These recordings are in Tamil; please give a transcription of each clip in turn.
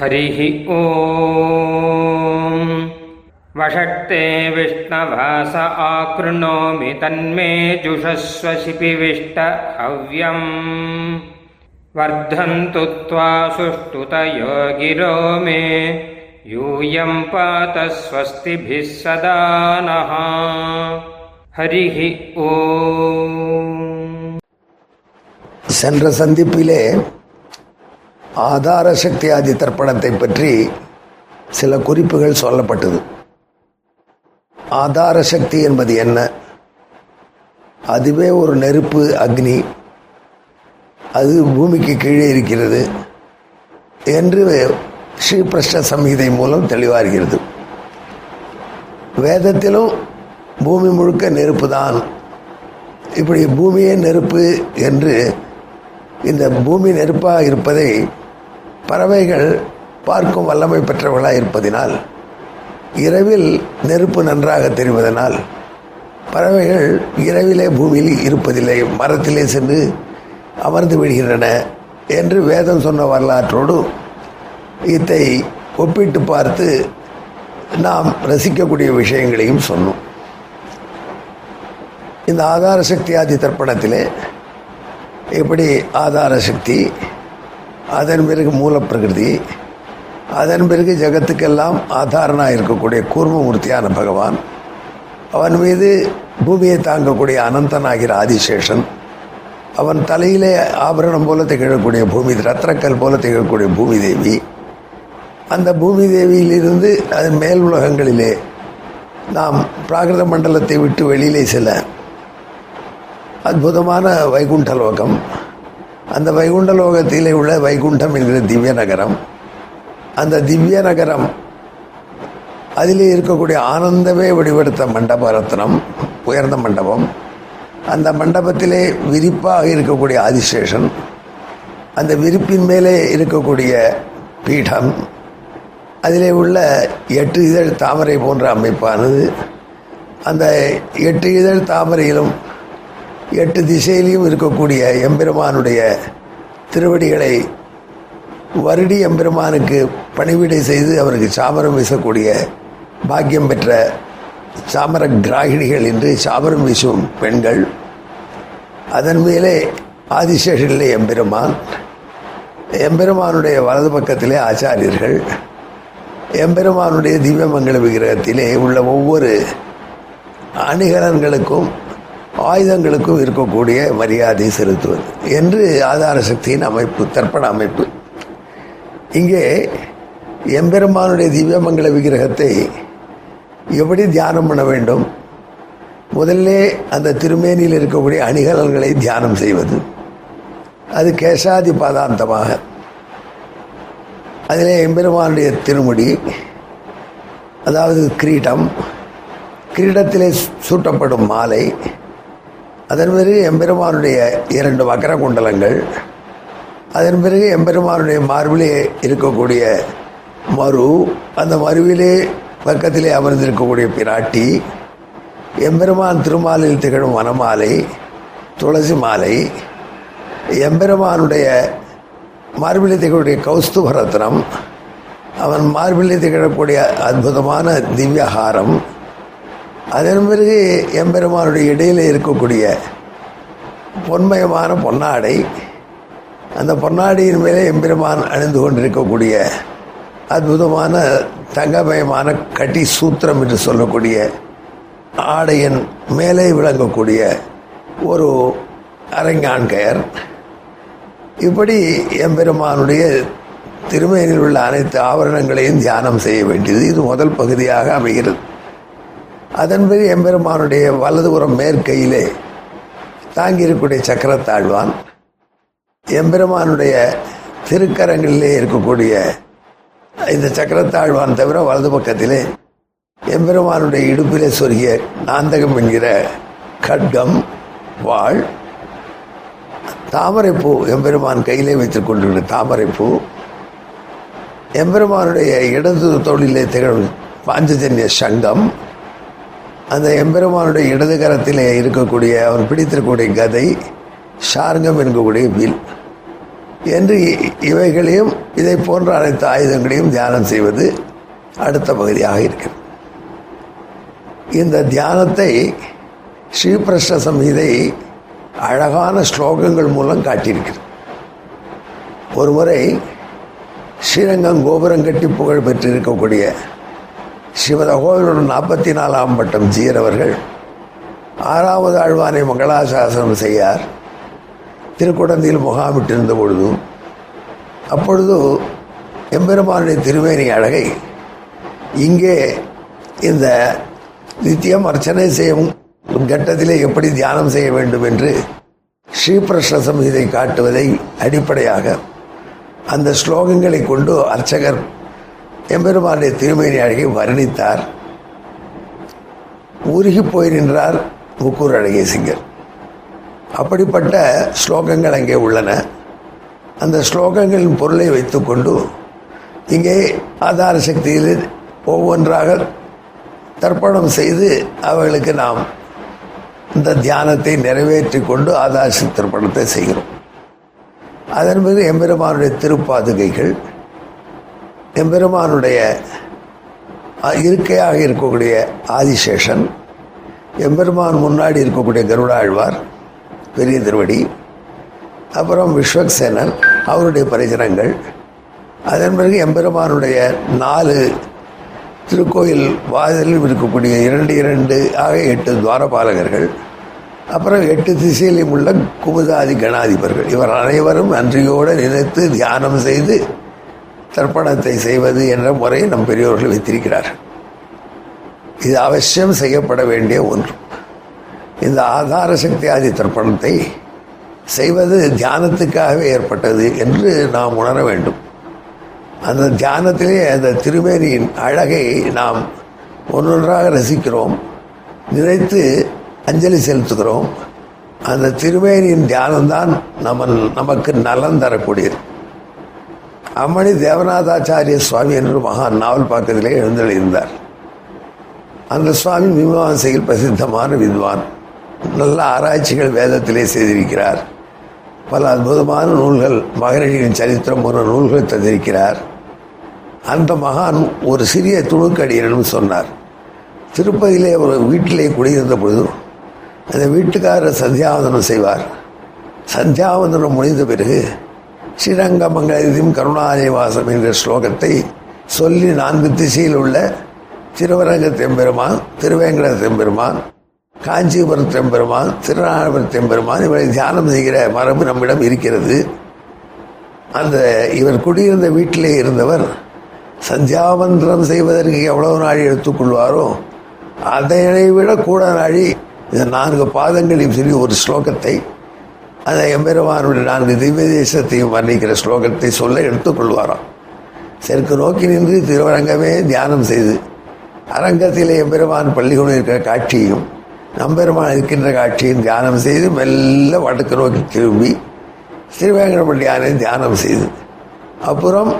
हरिः ॐ वषट्ते विष्णवास आकृणोमि तन्मे जुषस्व शिपिविष्ट हव्यम् वर्धन्तु त्वा सुष्ठुतयो गिरो मे यूयं पात स्वस्तिभिः सदा नः हरिः ॐ சென்ற சந்திப்பிலே ஆதார சக்தி ஆதி தர்ப்பணத்தை பற்றி சில குறிப்புகள் சொல்லப்பட்டது. ஆதார சக்தி என்பது என்ன? அதுவே ஒரு நெருப்பு அக்னி. அது பூமிக்கு கீழே இருக்கிறது என்று ஸ்ரீபிரஷ்ட சம்ஹிதை மூலம் தெளிவாகிறது. வேதத்திலும் பூமி முழுக்க நெருப்பு தான் இப்படி பூமியே நெருப்பு என்று இந்த பூமி நெருப்பாக இருப்பதை பறவைகள் பார்க்கும் வல்லமை பெற்றவர்களாக இருப்பதினால் இரவில் நெருப்பு நன்றாக தெரிவதனால் பறவைகள் இரவிலே பூமியில் இருப்பதில்லை மரத்திலே சென்று அமர்ந்து விடுகின்றன என்று வேதம் சொன்ன வரலாற்றோடு இதை ஒப்பிட்டு பார்த்து நாம் ரசிக்கக்கூடிய விஷயங்களையும் சொன்னோம். இந்த ஆதார சக்தி ஆதி தர்ப்பணத்திலே எப்படி ஆதார சக்தி அதன் பிறகு மூலப்பிரகிருதி அதன் பிறகு ஜகத்துக்கெல்லாம் ஆதாரனாக இருக்கக்கூடிய கூர்மமூர்த்தியான பகவான் அவன் மீது பூமியை தாங்கக்கூடிய அனந்தனாகிற ஆதிசேஷன் அவன் தலையிலே ஆபரணம் போல திகழக்கூடிய பூமி ரத்னக்கல் போல திகழக்கூடிய பூமி தேவி அந்த பூமி தேவியிலிருந்து அதன் மேல் உலகங்களிலே நாம் பிராகிருத மண்டலத்தை விட்டு வெளியிலே செல்ல அற்புதமான வைகுண்ட லோகம் அந்த வைகுண்ட லோகத்திலே உள்ள வைகுண்டம் என்கிற திவ்ய நகரம். அந்த திவ்ய நகரம் அதிலே இருக்கக்கூடிய ஆனந்தமே வடிவெடுத்த மண்டப ரத்னம் உயர்ந்த மண்டபம். அந்த மண்டபத்திலே விரிப்பாக இருக்கக்கூடிய ஆதிசேஷன் அந்த விரிப்பின் மேலே இருக்கக்கூடிய பீடம் அதிலே உள்ள எட்டு இதழ் தாமரை போன்ற அமைப்பானது. அந்த எட்டு இதழ் தாமரையிலும் எட்டு திசையிலையும் இருக்கக்கூடிய எம்பெருமானுடைய திருவடிகளை வருடி எம்பெருமானுக்கு பணிவிடை செய்து அவருக்கு சாமரம் வீசக்கூடிய பாக்கியம் பெற்ற சாமர கிராகிணிகள் என்று சாமரம் வீசும் பெண்கள். அதன் மேலே ஆதிசேஷனிலே எம்பெருமான் எம்பெருமானுடைய வலது பக்கத்திலே ஆச்சாரியர்கள் எம்பெருமானுடைய திவ்யமங்கல விக்கிரகத்திலே உள்ள ஒவ்வொரு அணிகலன்களுக்கும் ஆயுதங்களுக்கும் இருக்கக்கூடிய மரியாதை செலுத்துவது என்று ஆதார சக்தியின் அமைப்பு தர்ப்பண அமைப்பு. இங்கே எம்பெருமானுடைய திவ்யமங்கல விக்கிரகத்தை எப்படி தியானம் பண்ண வேண்டும்? முதல்ல அந்த திருமேனியில் இருக்கக்கூடிய அணிகலன்களை தியானம் செய்வது. அது கேசாதி பாதாந்தமாக. அதிலே எம்பெருமானுடைய திருமுடி அதாவது கிரீடம். கிரீடத்திலே சூட்டப்படும் மாலை. அதன் பிறகு எம்பெருமானுடைய இரண்டு வக்கர குண்டலங்கள் அதன் பிறகு எம்பெருமானுடைய மார்பிலே இருக்கக்கூடிய மறு அந்த மருவிலே பக்கத்திலே அமர்ந்திருக்கக்கூடிய பிராட்டி எம்பெருமான் திருமாலில் திகழும் வனமாலை துளசி மாலை எம்பெருமானுடைய மார்பிலே திகழக்கூடிய கௌஸ்து ரத்னம் அவன் மார்பிலே திகழக்கூடிய அற்புதமான திவ்யஹாரம் அதன் பிறகு எம்பெருமானுடைய இடையில இருக்கக்கூடிய பொன்மயமான பொன்னாடை அந்த பொன்னாடியின் மேலே எம்பெருமான் அணிந்து கொண்டிருக்கக்கூடிய அற்புதமான தங்கமயமான கட்டி சூத்திரம் என்று சொல்லக்கூடிய ஆடையின் மேலே விளங்கக்கூடிய ஒரு அரங்கான்கயர் இப்படி எம்பெருமானுடைய திருமையில் உள்ள அனைத்து ஆவரணங்களையும் தியானம் செய்ய வேண்டியது. இது முதல் பகுதியாக அமைகிறது. அதன்படி எம்பெருமானுடைய வலதுபுறம் மேற்கையிலே தாங்கியிருக்கக்கூடிய சக்கரத்தாழ்வான் எம்பெருமானுடைய திருக்கரங்களிலே இருக்கக்கூடிய இந்த சக்கரத்தாழ்வான் தவிர வலது பக்கத்திலே எம்பெருமானுடைய இடுப்பிலே சொருகிய நாந்தகம் என்கிற கட்கம் வாழ் தாமரைப்பூ எம்பெருமான் கையிலே வைத்துக் கொண்டிருக்கிற தாமரைப்பூ எம்பெருமானுடைய இடது தொழிலே திகழும் பாஞ்சஜன்ய சங்கம் அந்த எம்பெருமானுடைய இடது கரத்தில் இருக்கக்கூடிய அவர் பிடித்திருக்கக்கூடிய கதை ஷார்கம் என்கக்கூடிய வில். என்று இவைகளையும் இதை போன்ற அனைத்து ஆயுதங்களையும் தியானம் செய்வது அடுத்த பகுதியாக இருக்கிறது. இந்த தியானத்தை ஸ்ரீபிரஷ்ண சம்ஹிதை அழகான ஸ்லோகங்கள் மூலம் காட்டியிருக்கிறது. ஒருமுறை ஸ்ரீரங்கம் கோபுரம் கட்டி புகழ் பெற்றிருக்கக்கூடிய ஸ்ரீமத நாற்பத்தி நாலாம் பட்டம் ஜீரவர்கள். அவர்கள் ஆறாவது ஆழ்வானை மங்களாசாசனம் செய்யார். திருக்குடந்தையில் முகாமிட்டிருந்த பொழுது அப்பொழுது எம்பெருமானுடைய திருமேனி அழகை இங்கே இந்த நித்தியம் அர்ச்சனை செய்யும் கட்டத்திலே எப்படி தியானம் செய்ய வேண்டும் என்று ஸ்ரீபிரஷ்ண சம்ஹிதை காட்டுவதை அடிப்படையாக அந்த ஸ்லோகங்களை கொண்டு அர்ச்சகர் எம்பெருமானுடைய திருமேனி அழகை வர்ணித்தார். உருகி போய் நின்றார் முக்கூர் அழகேசிங்கர் அப்படிப்பட்ட ஸ்லோகங்கள் அங்கே உள்ளன. அந்த ஸ்லோகங்களின் பொருளை வைத்துக்கொண்டு இங்கே ஆதார சக்தியில் ஒவ்வொன்றாக தர்ப்பணம் செய்து அவர்களுக்கு நாம் இந்த தியானத்தை நிறைவேற்றி கொண்டு ஆதார சக்தி தர்ப்பணத்தை செய்கிறோம். அதன் பிறகு எம்பெருமானுடைய திருப்பாதுகைகள் எம்பெருமானுடைய இருக்கையாக இருக்கக்கூடிய ஆதிசேஷன் எம்பெருமான் முன்னாடி இருக்கக்கூடிய கருடாழ்வார் பெரிய திருவடி அப்புறம் விஸ்வக்சேனன் அவருடைய பரிசனங்கள் அதன் பிறகு எம்பெருமானுடைய நாலு திருக்கோயில் வாதிலும் இருக்கக்கூடிய இரண்டு இரண்டு ஆக எட்டு துவாரபாலகர்கள். அப்புறம் எட்டு திசையிலும் உள்ள குமுதாதி கணாதிபர்கள். இவர் அனைவரும் நன்றியோடு நினைத்து தியானம் செய்து தர்ப்பணத்தை செய்வது என்ற முறையை நம் பெரியோர்கள் வைத்திருக்கிறார்கள். இது அவசியம் செய்யப்பட வேண்டிய ஒன்று. இந்த ஆதார சக்தி ஆதி தர்ப்பணத்தை செய்வது தியானத்துக்காகவே ஏற்பட்டது என்று நாம் உணர வேண்டும். அந்த தியானத்திலே அந்த திருமேனியின் அழகை நாம் ஒன்றொன்றாக ரசிக்கிறோம். நினைத்து அஞ்சலி செலுத்துகிறோம். அந்த திருமேனியின் தியானம்தான் நம்ம நமக்கு நலன் தரக்கூடியது. அம்மணி தேவநாதாச்சாரிய சுவாமி என்று மகான் நாவல் பாக்கத்திலே எழுந்தெழுந்தார் அந்த சுவாமி மீமாசையில் பிரசித்தமான வித்வான். நல்ல ஆராய்ச்சிகள் வேதத்திலே செய்திருக்கிறார். பல அற்புதமான நூல்கள் மகரிஷியின் சரித்திரம் போன்ற நூல்கள் தந்திருக்கிறார். அந்த மகான் ஒரு சிறிய துணுக்கடியிடம் சொன்னார். திருப்பதியிலே ஒரு வீட்டிலே குடியிருந்த பொழுது அந்த வீட்டுக்காரர் சந்தியாவந்தனம் செய்வார். சந்தியாவந்தனம் முடிந்த பிறகு ஸ்ரீரங்கமங்கலத்தையும் கருணாநிவாசம் என்ற ஸ்லோகத்தை சொல்லி நான்கு திசையில் உள்ள திருவரங்க தெம்பெருமான் திருவேங்கட தெம்பெருமான் காஞ்சிபுரம் தெம்பெருமான் திருநாகபுரம் தெம்பெருமான் இவரை தியானம் செய்கிற மரபு நம்மிடம் இருக்கிறது. அந்த இவர் குடியிருந்த வீட்டிலே இருந்தவர் சந்தியாவந்திரம் செய்வதற்கு எவ்வளவு நாழி எடுத்துக்கொள்வாரோ அதனை விட கூட நாழி இந்த நான்கு பாதங்களையும் சொல்லி ஒரு ஸ்லோகத்தை அதை எம்பெருமானுடைய நான்கு திவ்ய தேசத்தையும் வர்ணிக்கிற ஸ்லோகத்தை சொல்ல எடுத்துக்கொள்வாராம். செருக்கு நோக்கி நின்று திருவரங்கமே தியானம் செய்து அரங்கத்திலே எம்பெருமான் பள்ளி கொண்டு இருக்கிற காட்சியையும் நம்பெருமான் இருக்கின்ற காட்சியும் தியானம் செய்து மெல்ல வடக்கு நோக்கி திரும்பி திருவேங்கடப்பள்ளியானை தியானம் செய்து. அப்புறம்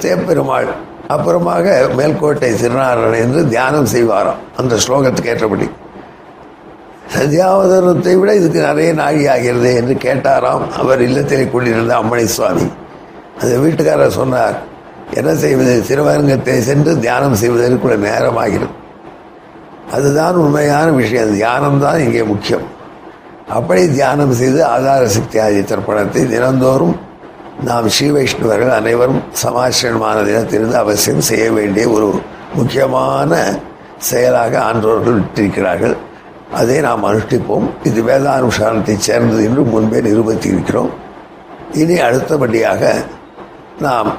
தேப்பெருமாள் அப்புறமாக மேல்கோட்டை திருநாரணன் என்று தியானம் செய்வாராம். அந்த ஸ்லோகத்துக்கு ஏற்றபடி. சந்தியாவதனத்தை விட இதுக்கு நிறைய நாழி ஆகிறது என்று கேட்டாராம். அவர் இல்லத்தில் கூடியிருந்த அம்மணி சுவாமி. அந்த வீட்டுக்காரர் சொன்னார் என்ன செய்வது? திருவரங்கத்தை சென்று தியானம் செய்வதற்கு நேரமாகிறது. அதுதான் உண்மையான விஷயம். தியானம்தான் இங்கே முக்கியம். அப்படி தியானம் செய்து ஆதார சக்தி ஆதி திரைப்படத்தை தினந்தோறும் நாம் ஸ்ரீ வைஷ்ணவர்கள் அனைவரும் சமாசிரமான தினத்திலிருந்து அவசியம் செய்ய வேண்டிய ஒரு முக்கியமான செயலாக ஆன்றோர்கள் விட்டிருக்கிறார்கள். அதை நாம் அனுஷ்டிப்போம். இது வேதானுஷ்டானத்தை சேர்ந்தது என்று முன்பே நிரூபித்திருக்கிறோம். இனி அடுத்தபடியாக நாம்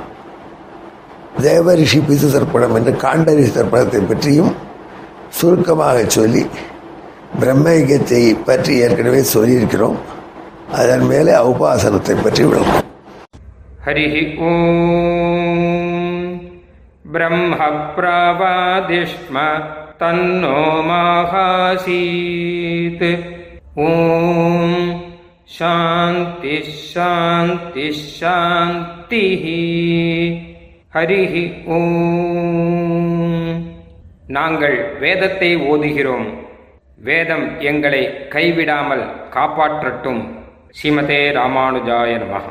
தேவரிஷி பிசு தர்ப்பணம் என்று காண்டரிஷி தர்ப்பணத்தை பற்றியும் சுருக்கமாக சொல்லி பிரம்மயத்தை பற்றி ஏற்கனவே சொல்லியிருக்கிறோம். அதன் மேலே உபாசனத்தை பற்றி விடும் ஹரி ஓம். பிரம்ம பிரவாதிஷ்ம तन्नो माहासीत् ॐ शान्तिः शान्तिः शान्तिः ஹரிஹ ஓம் நாங்கள் வேதத்தை ஓதுகிறோம் வேதம் எங்களை கைவிடாமல் காப்பாற்றட்டும் ஸ்ரீமதே ராமானுஜாய நமः